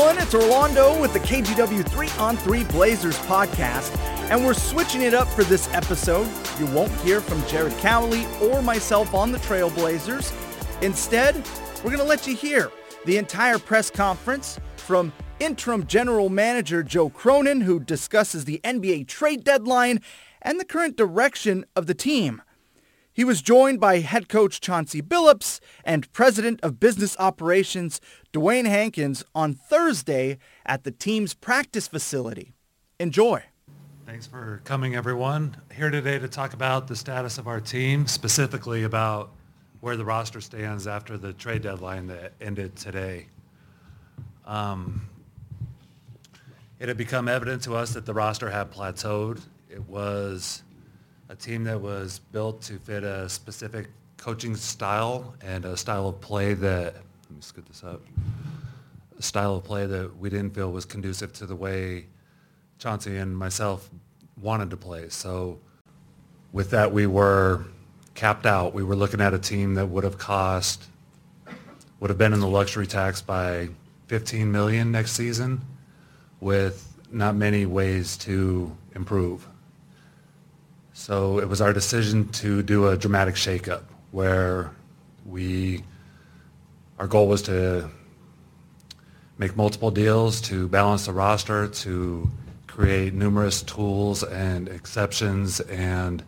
Everyone? It's Orlando with the KGW 3 on 3 Blazers podcast, and we're switching it up for this episode. You won't hear from Jared Cowley or myself on the Trailblazers. Instead, we're going to let you hear the entire press conference from interim general manager Joe Cronin, who discusses the NBA trade deadline and the current direction of the team. He was joined by head coach Chauncey Billups and president of business operations Dewayne Hankins on Thursday at the team's practice facility. Enjoy. Thanks for coming, everyone. Here today to talk about the status of our team, specifically about where the roster stands after the trade deadline that ended today. Um, it had become evident to us that the roster had plateaued. It was a team that was built to fit a specific coaching style and a style of play that, let me scoot this up, a style of play that we didn't feel was conducive to the way Chauncey and myself wanted to play. So with that, we were capped out. We were looking at a team that would have cost, would have been in the luxury tax by 15 million next season with not many ways to improve. So it was our decision to do a dramatic shakeup where we, our goal was to make multiple deals to balance the roster, to create numerous tools and exceptions and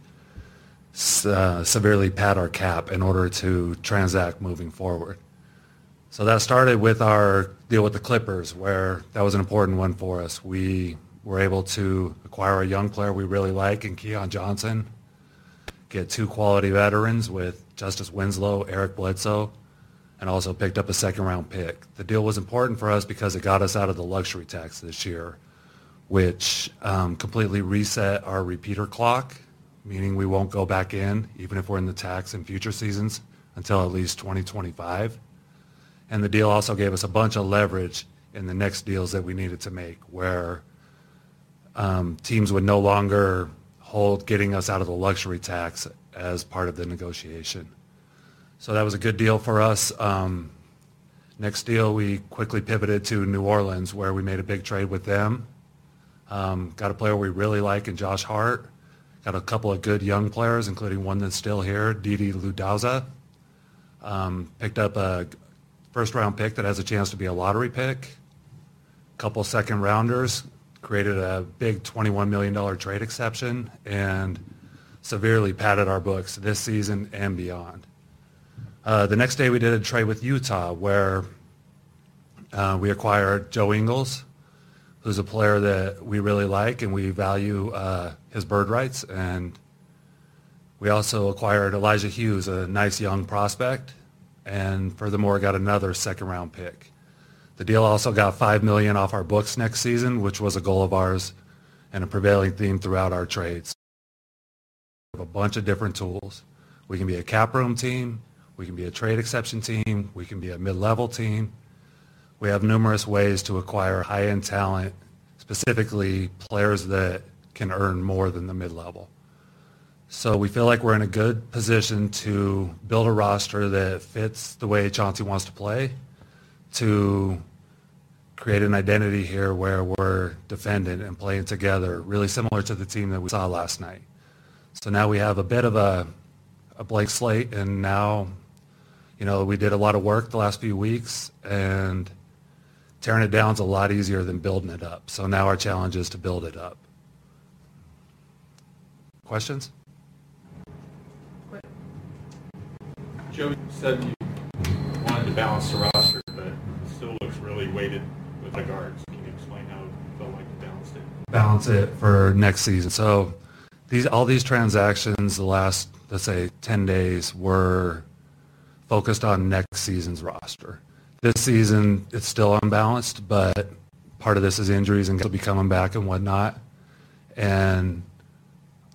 uh, severely pad our cap in order to transact moving forward. So that started with our deal with the Clippers, where that was an important one for us. We were able to acquire a young player we really like in Keon Johnson, get two quality veterans with Justice Winslow, Eric Bledsoe, and also picked up a second round pick. The deal was important for us because it got us out of the luxury tax this year, which um, completely reset our repeater clock, meaning we won't go back in, even if we're in the tax in future seasons, until at least 2025. And the deal also gave us a bunch of leverage in the next deals that we needed to make, where um, teams would no longer hold getting us out of the luxury tax as part of the negotiation. So that was a good deal for us. Um, next deal, we quickly pivoted to New Orleans, where we made a big trade with them. Um, got a player we really like in Josh Hart. Got a couple of good young players, including one that's still here, Didi Louzada. Um, picked up a first round pick that has a chance to be a lottery pick. Couple second rounders, created a big $21 million trade exception, and severely padded our books this season and beyond. Uh, the next day we did a trade with Utah where uh, we acquired Joe Ingles, who's a player that we really like and we value uh, his bird rights. And we also acquired Elijah Hughes, a nice young prospect, and furthermore got another second round pick. The deal also got five million off our books next season, which was a goal of ours and a prevailing theme throughout our trades. We have a bunch of different tools. We can be a cap room team. We can be a trade exception team. We can be a mid-level team. We have numerous ways to acquire high-end talent, specifically players that can earn more than the mid-level. So we feel like we're in a good position to build a roster that fits the way Chauncey wants to play, to create an identity here where we're defending and playing together, really similar to the team that we saw last night. So now we have a bit of a, a blank slate, and now, you know, we did a lot of work the last few weeks, and tearing it down is a lot easier than building it up. So now our challenge is to build it up. Questions? Joe you said you wanted to balance the roster, but it still looks really weighted with the guards. Can you explain how it felt like you balanced it? balance it for next season. So these all these transactions the last let's say 10 days were focused on next season's roster. This season it's still unbalanced, but part of this is injuries and will be coming back and whatnot. And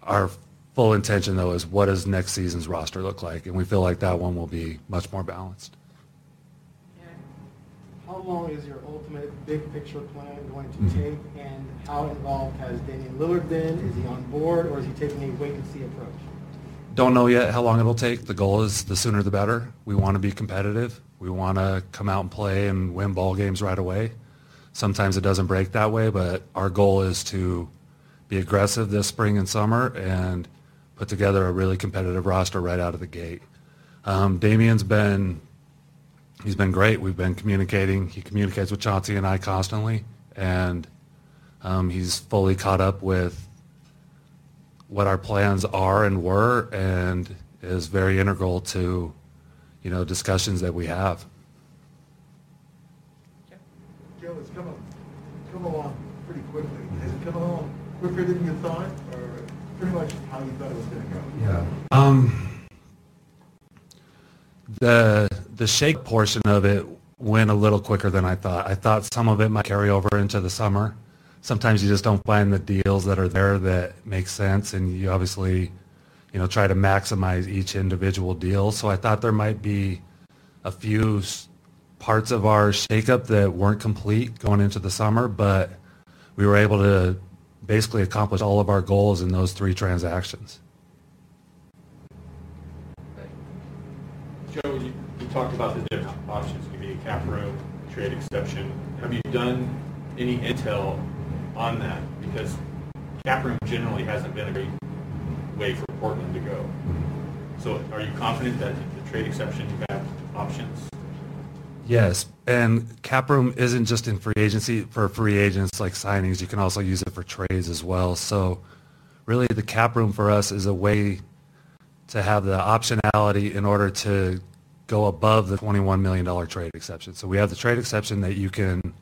our full intention though is what does next season's roster look like? And we feel like that one will be much more balanced. How long is your ultimate big picture plan going to mm-hmm. take, and how involved has Damian Lillard been? Is he on board, or is he taking a wait-and-see approach? Don't know yet how long it'll take. The goal is the sooner the better. We want to be competitive. We want to come out and play and win ball games right away. Sometimes it doesn't break that way, but our goal is to be aggressive this spring and summer and put together a really competitive roster right out of the gate. Um, Damian's been he's been great. We've been communicating. He communicates with Chauncey and I constantly, and um, he's fully caught up with what our plans are and were, and is very integral to, you know, discussions that we have. Joe, it's come, it's come along pretty quickly. Has it come along quicker than you thought, or pretty much how you thought it was going to go? Yeah. Um, the the shake portion of it went a little quicker than I thought. I thought some of it might carry over into the summer. Sometimes you just don't find the deals that are there that make sense, and you obviously, you know, try to maximize each individual deal. So I thought there might be a few parts of our shakeup that weren't complete going into the summer, but we were able to basically accomplish all of our goals in those three transactions. Joe, you, you talked about the different options, a cap room, trade exception. Have you done any intel on that? Because cap room generally hasn't been a great way for Portland to go. Mm-hmm. So are you confident that the trade exception you have options? Yes, and cap room isn't just in free agency for free agents like signings. You can also use it for trades as well. So really the cap room for us is a way to have the optionality in order to go above the $21 million trade exception. So we have the trade exception that you can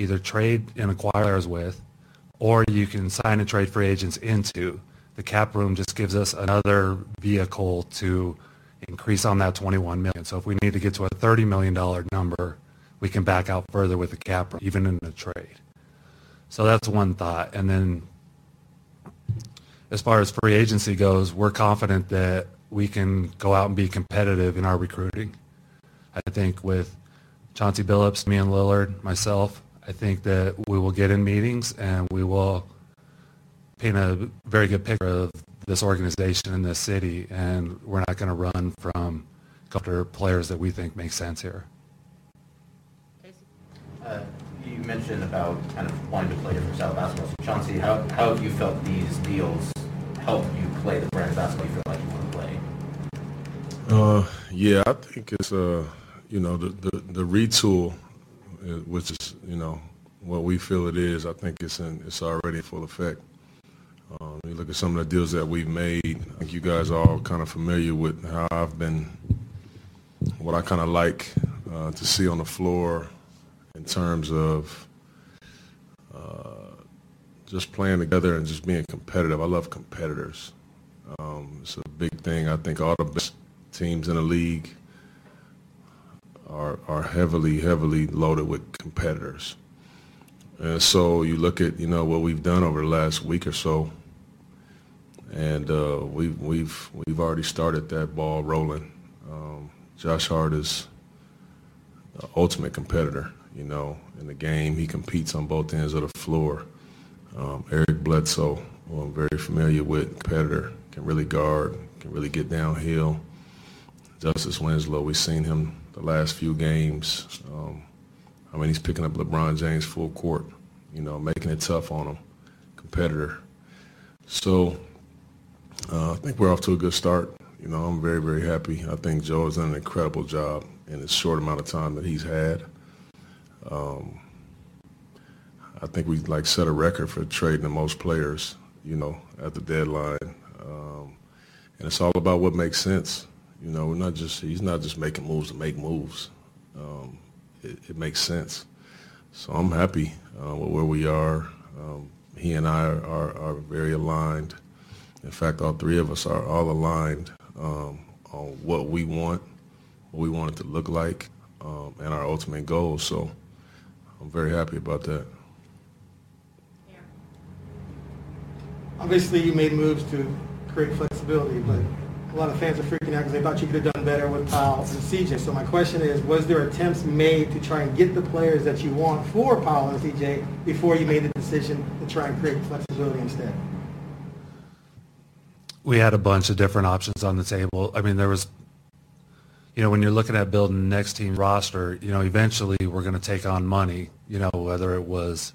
either trade and acquire players with, or you can sign and trade free agents into. The cap room just gives us another vehicle to increase on that 21 million. So if we need to get to a 30 million dollar number, we can back out further with the cap room, even in a trade. So that's one thought. And then as far as free agency goes, we're confident that we can go out and be competitive in our recruiting. I think with Chauncey Billups, me and Lillard, myself, I think that we will get in meetings and we will paint a very good picture of this organization and this city, and we're not going to run from after players that we think make sense here. Uh, You mentioned about kind of wanting to play different style of basketball. So Chauncey, how, how have you felt these deals help you play the brand of basketball you feel like you want to play? Uh, yeah, I think it's uh, you know, the the, the retool, which is you know what we feel it is. I think it's in it's already in full effect. Um, you look at some of the deals that we've made. I think you guys are all kind of familiar with how I've been, what I kind of like uh, to see on the floor in terms of uh, just playing together and just being competitive. I love competitors. Um, it's a big thing. I think all the best teams in the league are are heavily, heavily loaded with competitors. And so you look at you know what we've done over the last week or so, and uh, we've we've we've already started that ball rolling. Um, Josh Hart is the ultimate competitor, you know, in the game. He competes on both ends of the floor. Um, Eric Bledsoe, who I'm very familiar with, competitor. can really guard, can really get downhill. Justice Winslow, we've seen him the last few games. Um, I mean, he's picking up LeBron James full court, you know, making it tough on him, competitor. So uh, I think we're off to a good start. You know, I'm very, very happy. I think Joe has done an incredible job in the short amount of time that he's had. Um, I think we like set a record for trading the most players, you know, at the deadline. Um, and it's all about what makes sense. You know, we're not just he's not just making moves to make moves. Um, it, it, makes sense. So I'm happy uh, with where we are. Um, he and I are, are, are, very aligned. In fact, all three of us are all aligned um, on what we want, what we want it to look like, um, and our ultimate goals. So I'm very happy about that. Obviously, you made moves to create flexibility, but a lot of fans are freaking out because they thought you could have done better with Powell and CJ. So my question is, was there attempts made to try and get the players that you want for Powell and CJ before you made the decision to try and create flexibility instead? We had a bunch of different options on the table. I mean, there was, you know, when you're looking at building the next team roster, you know, eventually we're going to take on money, you know, whether it was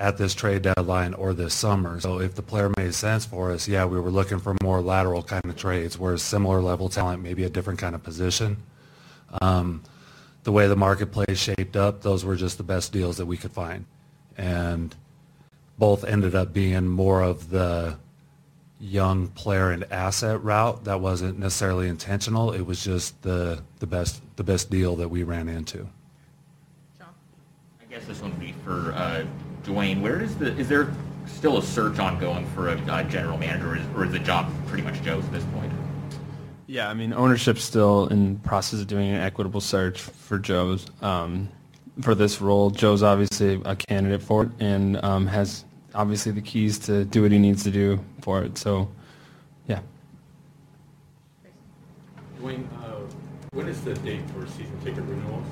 at this trade deadline or this summer. So if the player made sense for us, yeah, we were looking for more lateral kind of trades, whereas similar level talent, maybe a different kind of position. Um, the way the marketplace shaped up, those were just the best deals that we could find. And both ended up being more of the young player and asset route that wasn't necessarily intentional. It was just the, the best the best deal that we ran into. John? I guess this one would be for uh, Dewayne, where is the is there still a search ongoing for a uh, general manager, or is, or is the job pretty much Joe's at this point? Yeah, I mean, ownership's still in process of doing an equitable search for Joe's um, for this role. Joe's obviously a candidate for it and um, has obviously the keys to do what he needs to do for it. So, yeah. Dewayne, uh, what is the date for season ticket renewals?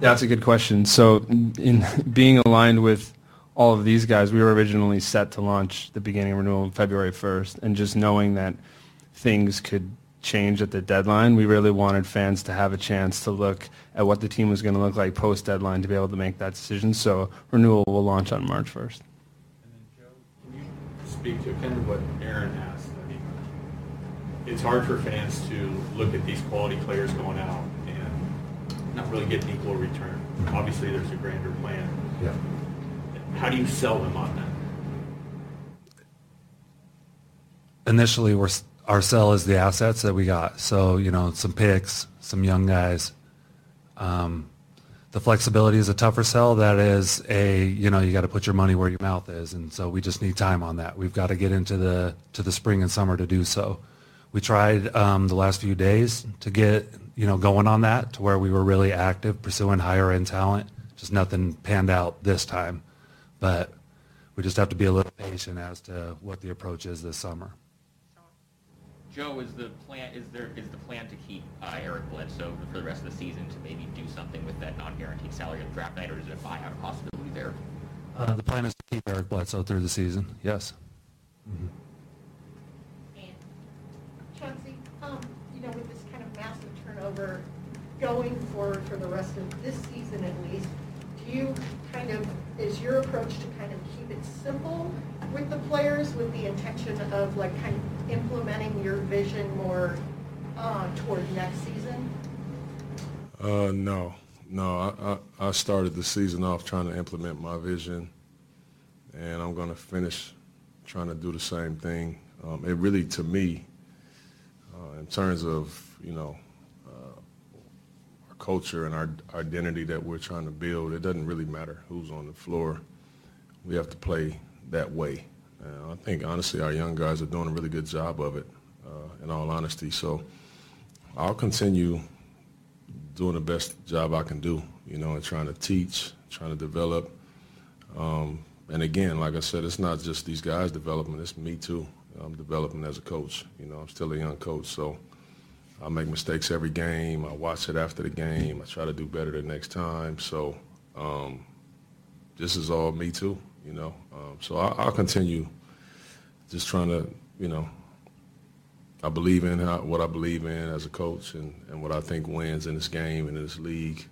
That's a good question. So, in being aligned with all of these guys, we were originally set to launch the beginning of renewal February 1st, and just knowing that things could change at the deadline, we really wanted fans to have a chance to look at what the team was going to look like post deadline to be able to make that decision. So, renewal will launch on March 1st. And then, Joe, can you speak to kind of what Aaron asked? I mean, it's hard for fans to look at these quality players going out not really get an equal return. Obviously, there's a grander plan. Yeah. How do you sell them on that? Initially, we're, our sell is the assets that we got. So, you know, some picks, some young guys. Um, the flexibility is a tougher sell. That is a, you know, you got to put your money where your mouth is. And so we just need time on that. We've got to get into the, to the spring and summer to do so. We tried um, the last few days to get you know, going on that to where we were really active pursuing higher end talent. Just nothing panned out this time, but we just have to be a little patient as to what the approach is this summer. Joe, is the plan is there is the plan to keep uh, Eric Bledsoe for the rest of the season to maybe do something with that non-guaranteed salary of draft night, or is it a buyout possibility there? Uh, the plan is to keep Eric Bledsoe through the season. Yes. Mm-hmm. And Chauncey, um, you know, with this kind of turnover going forward for the rest of this season at least, do you kind of, is your approach to kind of keep it simple with the players with the intention of like kind of implementing your vision more uh, toward next season? Uh, no, no. I, I, I started the season off trying to implement my vision, and I'm going to finish trying to do the same thing. Um, it really, to me, uh, in terms of you know culture and our, identity that we're trying to build, it doesn't really matter who's on the floor. We have to play that way. Uh, I think, honestly, our young guys are doing a really good job of it, uh, in all honesty. So I'll continue doing the best job I can do, you know, and trying to teach, trying to develop. Um, and again, like I said, it's not just these guys developing, it's me too. I'm developing as a coach. You know, I'm still a young coach, so I make mistakes every game. I watch it after the game. I try to do better the next time. So um, this is all me too, you know. Um, so I, will continue just trying to, you know, I believe in how, what I believe in as a coach and, and what I think wins in this game and in this league.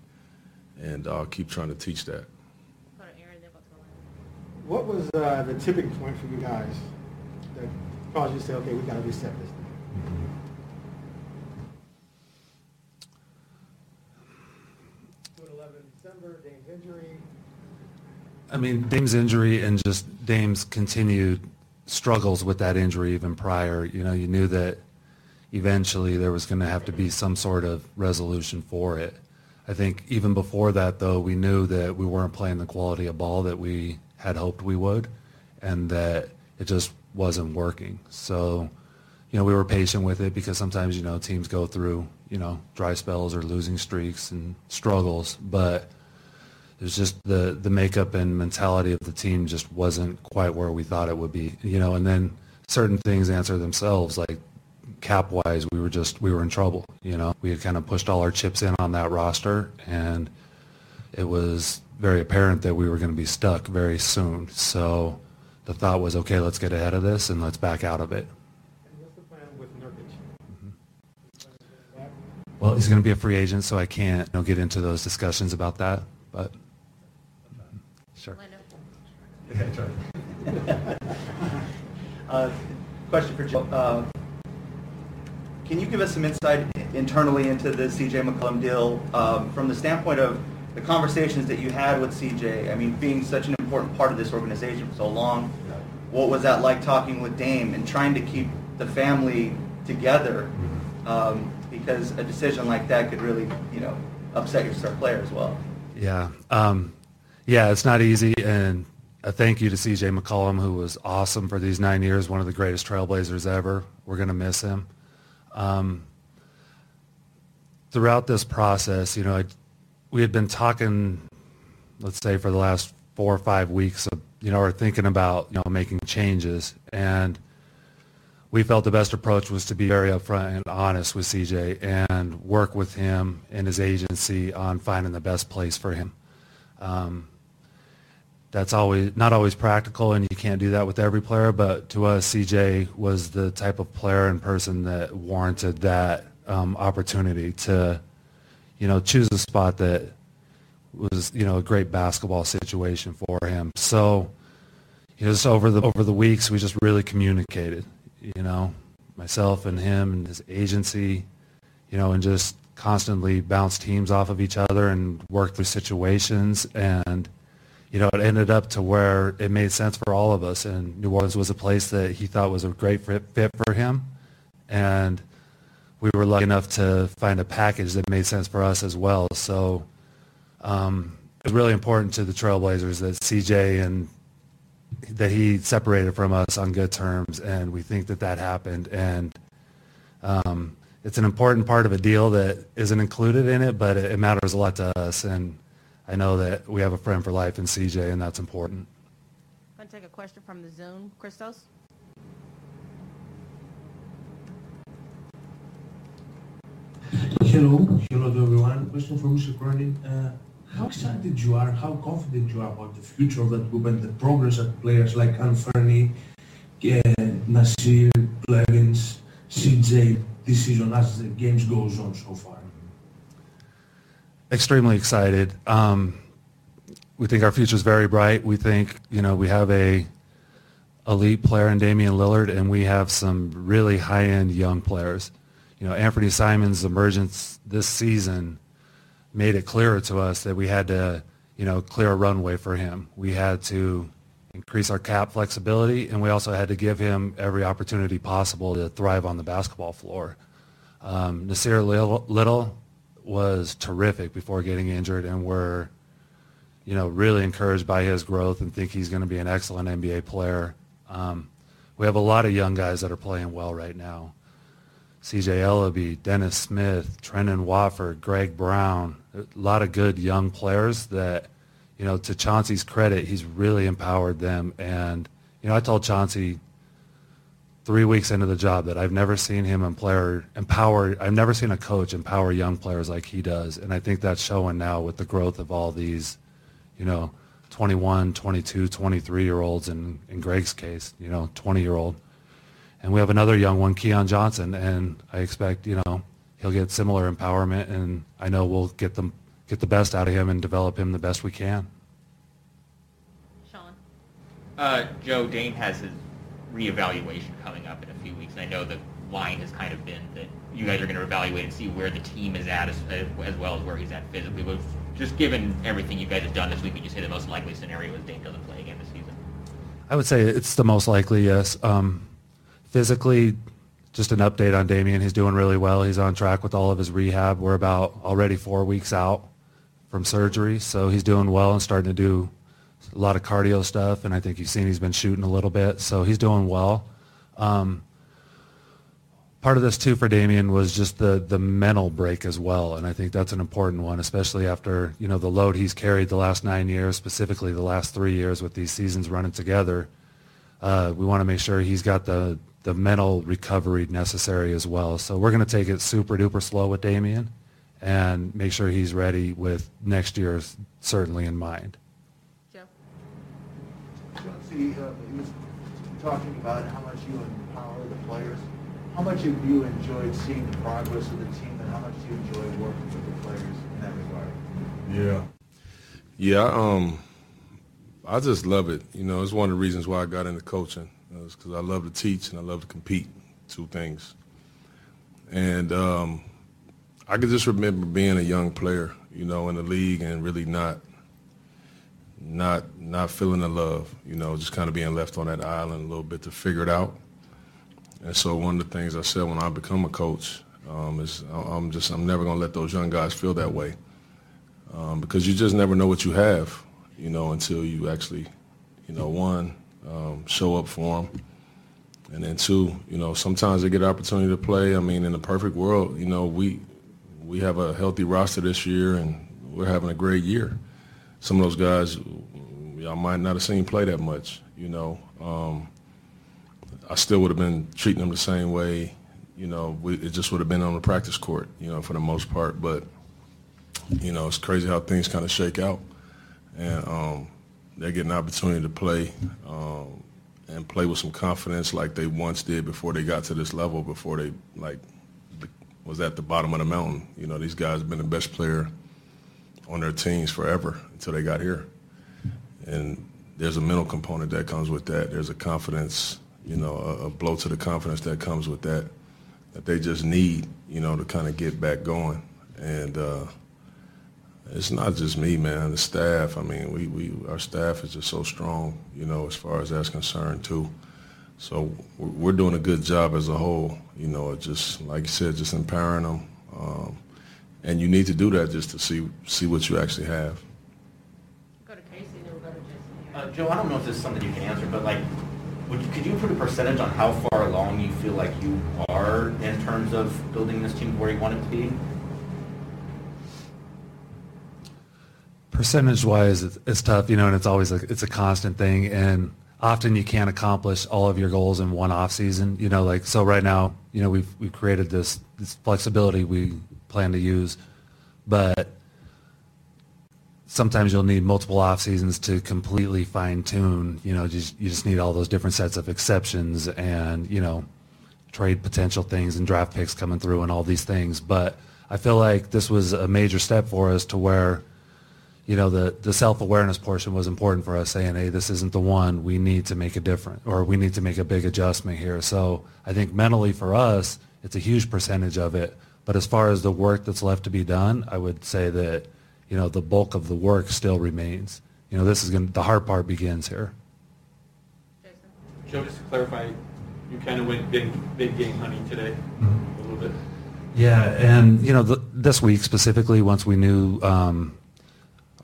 And I'll keep trying to teach that. What was uh, the tipping point for you guys that caused you to say, okay, we got to reset this thing? December, Dame's injury. I mean, Dame's injury and just Dame's continued struggles with that injury even prior. You know, you knew that eventually there was going to have to be some sort of resolution for it. I think even before that, though, we knew that we weren't playing the quality of ball that we had hoped we would, and that it just wasn't working. So, you know, we were patient with it because sometimes, you know, teams go through, you know, dry spells or losing streaks and struggles, but it was just the the makeup and mentality of the team just wasn't quite where we thought it would be, you know. And then certain things answer themselves, like cap wise, we were just we were in trouble, you know. We had kind of pushed all our chips in on that roster, and it was very apparent that we were going to be stuck very soon. So the thought was, okay, let's get ahead of this and let's back out of it. And what's the plan with Nurkic? Mm-hmm. Well, he's going to be a free agent, so I can't you know, get into those discussions about that. But. Uh, Question for Joe. Uh, Can you give us some insight internally into the CJ McCollum deal um, from the standpoint of the conversations that you had with CJ? I mean, being such an important part of this organization for so long, what was that like talking with Dame and trying to keep the family together? Um, Because a decision like that could really, you know, upset your star player as well. Yeah. Um, yeah, it's not easy. And a thank you to CJ McCollum, who was awesome for these nine years, one of the greatest trailblazers ever. We're going to miss him. Um, throughout this process, you know, I, we had been talking, let's say, for the last four or five weeks, of, you know, or thinking about, you know, making changes. And we felt the best approach was to be very upfront and honest with CJ and work with him and his agency on finding the best place for him. Um, that's always not always practical, and you can't do that with every player. But to us, CJ was the type of player and person that warranted that um, opportunity to, you know, choose a spot that was, you know, a great basketball situation for him. So, you know, just over the over the weeks, we just really communicated. You know, myself and him and his agency, you know, and just constantly bounced teams off of each other and worked through situations and you know, it ended up to where it made sense for all of us. And New Orleans was a place that he thought was a great fit, for him. And we were lucky enough to find a package that made sense for us as well. So um, it was really important to the Trailblazers that CJ and that he separated from us on good terms. And we think that that happened. And um, it's an important part of a deal that isn't included in it, but it, it matters a lot to us. And I know that we have a friend for life in CJ, and that's important. I'm going to take a question from the Zoom. Christos? Hello, hello to everyone. Question for Mr. Cronin. Uh, how excited you are, how confident you are about the future of that group and the progress of players like Anfernee, uh, Nassir, Blevins, CJ this season as the games goes on so far? Extremely excited. Um, we think our future is very bright. We think, you know, we have a elite player in Damian Lillard, and we have some really high-end young players. You know, Anfernee Simons' emergence this season made it clearer to us that we had to, you know, clear a runway for him. We had to increase our cap flexibility, and we also had to give him every opportunity possible to thrive on the basketball floor. Um, Nassir Little was terrific before getting injured, and we're, you know, really encouraged by his growth and think he's going to be an excellent NBA player. Um, we have a lot of young guys that are playing well right now. C.J. Elleby, Dennis Smith, Trendon Watford, Greg Brown, a lot of good young players that, you know, to Chauncey's credit, he's really empowered them. And, you know, I told Chauncey three weeks into the job that I've never seen him empower, empower, I've never seen a coach empower young players like he does. And I think that's showing now with the growth of all these, you know, 21, 22, 23 year olds, and in Greg's case, you know, 20 year old. and we have another young one, Keon Johnson, and I expect you know he'll get similar empowerment, and I know we'll get them get the best out of him and develop him the best we can. Sean. Uh, Joe Dame has his reevaluation coming up in a few weeks, and I know the line has kind of been that you guys are going to evaluate and see where the team is at as, as well as where he's at physically. But just given everything you guys have done this week, would you say the most likely scenario is Dame doesn't play again this season? I would say it's the most likely, yes. Um, physically, just an update on Damian. He's doing really well. He's on track with all of his rehab. We're about already four weeks out from surgery, so he's doing well and starting to do a lot of cardio stuff. And I think you've seen he's been shooting a little bit, so he's doing well. Um, part of this too for Damian was just the the mental break as well, and I think that's an important one, especially after you know the load he's carried the last nine years, specifically the last three years with these seasons running together. Uh, we want to make sure he's got the the mental recovery necessary as well. So we're going to take it super duper slow with Damian, and make sure he's ready with next year certainly in mind. Uh, he was talking about how much you empower the players how much have you enjoyed seeing the progress of the team, and how much do you enjoy working with the players in that regard? Yeah, yeah. Um, I just love it. You know, it's one of the reasons why I got into coaching. It's Because I love to teach and I love to compete. Two things. And um, I can just remember being a young player, you know, in the league and really not not not feeling the love, you know, just kind of being left on that island a little bit to figure it out. And so one of the things I said when I become a coach um, is I'm just I'm never to let those young guys feel that way um, because you just never know what you have, you know, until you actually, you know, one um, show up for them, and then two, you know, sometimes they get an opportunity to play. I mean, in the perfect world, you know, we we have a healthy roster this year, and we're having a great year. Some of those guys, y'all might not have seen play that much, you know. Um, I still would have been treating them the same way. You know, we, it just would have been on the practice court, you know, for the most part. But, you know, it's crazy how things kind of shake out. And um, they get an opportunity to play um, and play with some confidence like they once did before they got to this level, before they, like, was at the bottom of the mountain. You know, these guys have been the best player on their teams forever until they got here. And there's a mental component that comes with that. There's a confidence you know, a, a, blow to the confidence that comes with that, that they just need, you know, to kind of get back going. And uh, it's not just me, man. The staff. I mean, we, we our staff is just so strong, you know, as far as that's concerned too. So we're doing a good job as a whole, you know, just like you said, just empowering them. Um, and you need to do that just to see see what you actually have. Go to Casey, then we'll go to Jason. Uh, Joe, I don't know if this is something you can answer, but like would you, could you put a percentage on how far along you feel like you are in terms of building this team where you want it to be? Percentage wise, it's, tough, you know, and it's always like it's a constant thing, and often you can't accomplish all of your goals in one off season. You know, like so right now, you know, we've we've created this this flexibility we plan to use, but sometimes you'll need multiple off seasons to completely fine tune. You know, just you just need all those different sets of exceptions and you know, trade potential things and draft picks coming through and all these things. But I feel like this was a major step for us to where, you know, the the self awareness portion was important for us, saying, hey, this isn't the one. We need to make a different, or we need to make a big adjustment here. So I think mentally for us, it's a huge percentage of it. But as far as the work that's left to be done, I would say that you know, the bulk of the work still remains. You know, this is going to, the hard part begins here. Joe, just to clarify, you kind of went big, big game hunting today mm-hmm. a little bit. Yeah, and you know, the, this week specifically, once we knew um,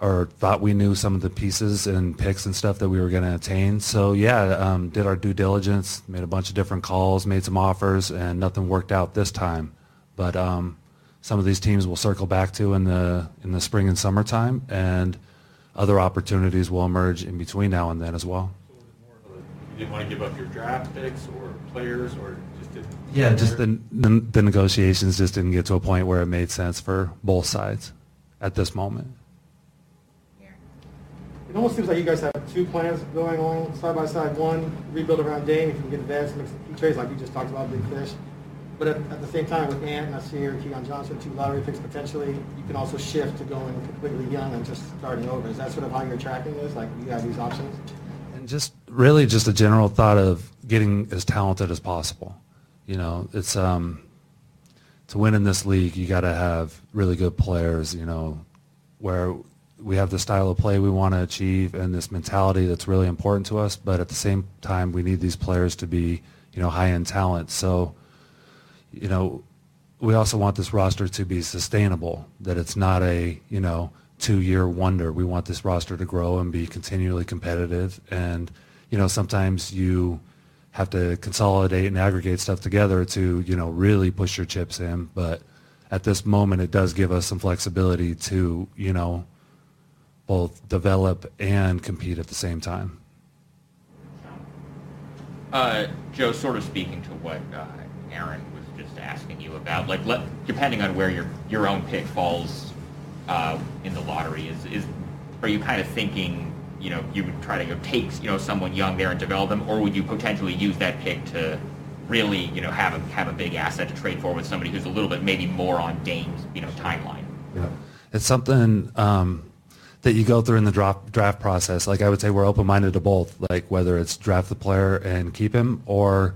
or thought we knew some of the pieces and picks and stuff that we were going to attain. So yeah, um, did our due diligence, made a bunch of different calls, made some offers, and nothing worked out this time. But um, some of these teams will circle back to in the in the spring and summertime, and other opportunities will emerge in between now and then as well. You didn't want to give up your draft picks or players, or just didn't. Yeah, just the, the the negotiations just didn't get to a point where it made sense for both sides at this moment. it almost seems like you guys have two plans going on side by side. One, rebuild around Dame if you can get advanced, make some key trades like you just talked about, big fish. But at, at the same time, with Ant, Nassir, Keon Johnson, two lottery picks potentially, you can also shift to going completely young and just starting over. Is that sort of how you're tracking this? Like you have these options? And just really just a general thought of getting as talented as possible. You know, it's um, to win in this league, you got to have really good players. You know, where we have the style of play we want to achieve and this mentality that's really important to us. But at the same time, we need these players to be, you know, high-end talent. So, you know, we also want this roster to be sustainable, that it's not a, you know, two-year wonder. We want this roster to grow and be continually competitive. And, you know, sometimes you have to consolidate and aggregate stuff together to, you know, really push your chips in. But at this moment, it does give us some flexibility to, you know, both develop and compete at the same time. Uh, Joe, sort of speaking to what uh, Aaron was asking you about, like, depending on where your your own pick falls uh, in the lottery, is is are you kind of thinking, you know, you would try to know, take you know someone young there and develop them, or would you potentially use that pick to really you know have a have a big asset to trade for with somebody who's a little bit maybe more on Dame's you know timeline? Yeah, it's something. Um, that you go through in the draft draft process. Like I would say, we're open minded to both. Like whether it's draft the player and keep him, or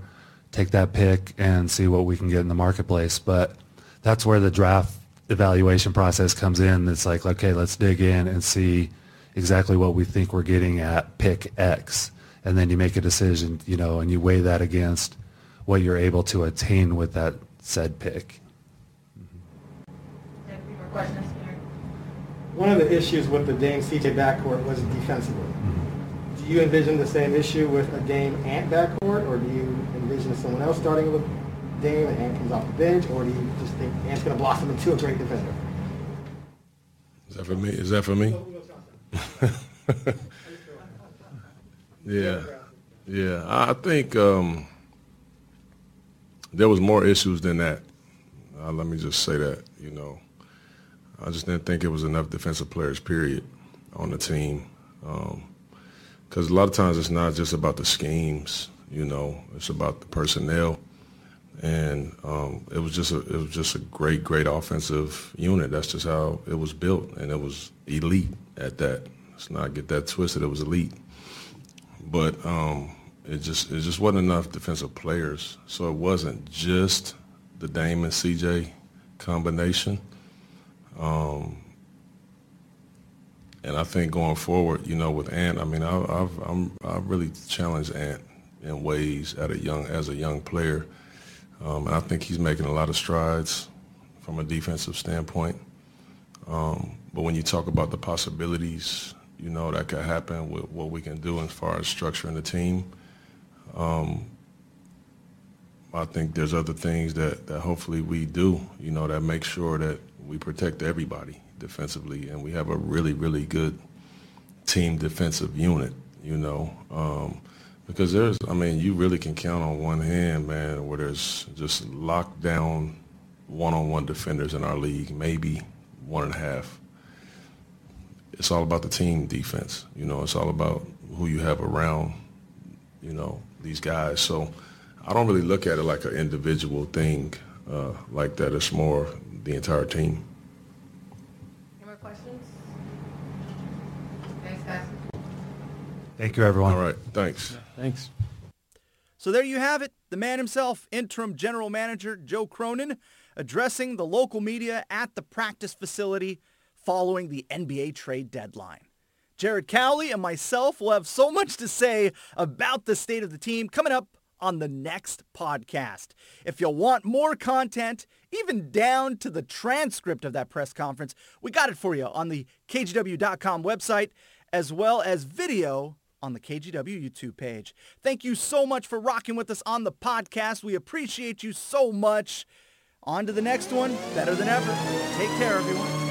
take that pick and see what we can get in the marketplace. But that's where the draft evaluation process comes in. It's like, okay, let's dig in and see exactly what we think we're getting at pick X, and then you make a decision, you know, and you weigh that against what you're able to attain with that said pick. Mm-hmm. Any more questions? One of the issues with the Dame CJ backcourt was defensively. Mm-hmm. Do you envision the same issue with a Dame Ant backcourt, or do you envision someone else starting with Dame and Ant comes off the bench, or do you just think Ant's going to blossom into a great defender? Is that for me? Is that for me? yeah, yeah. I think um, there was more issues than that. Uh, let me just say that. You know, I just didn't think it was enough defensive players, period, on the team. Because um, a lot of times it's not just about the schemes, you know, it's about the personnel. And um, it was just a it was just a great great offensive unit. That's just how it was built, and it was elite at that. Let's not get that twisted. It was elite, but um, it just it just wasn't enough defensive players. So it wasn't just the Dame and CJ combination. Um, and I think going forward, you know, with Ant, I mean, I, I've I'm, I really challenged Ant in ways at a young as a young player, um, I think he's making a lot of strides from a defensive standpoint. Um, but when you talk about the possibilities, you know, that could happen with what we can do as far as structuring the team, um, I think there's other things that, that hopefully we do, you know, that make sure that we protect everybody defensively, and we have a really, really good team defensive unit, you know. Um, because there's, I mean, you really can count on one hand, man, where there's just locked down one-on-one defenders in our league, maybe one and a half. It's all about the team defense, you know. It's all about who you have around, you know, these guys. So I don't really look at it like an individual thing uh, like that. It's more the entire team. Any more questions? Thanks, guys. Thank you, everyone. All right, thanks. Thanks. So there you have it. The man himself, interim general manager Joe Cronin, addressing the local media at the practice facility following the NBA trade deadline. Jared Cowley and myself will have so much to say about the state of the team coming up on the next podcast. If you want more content, even down to the transcript of that press conference, we got it for you on the KGW.com website, as well as video on the KGW YouTube page. Thank you so much for rocking with us on the podcast. We appreciate you so much. On to the next one, better than ever. Take care, everyone.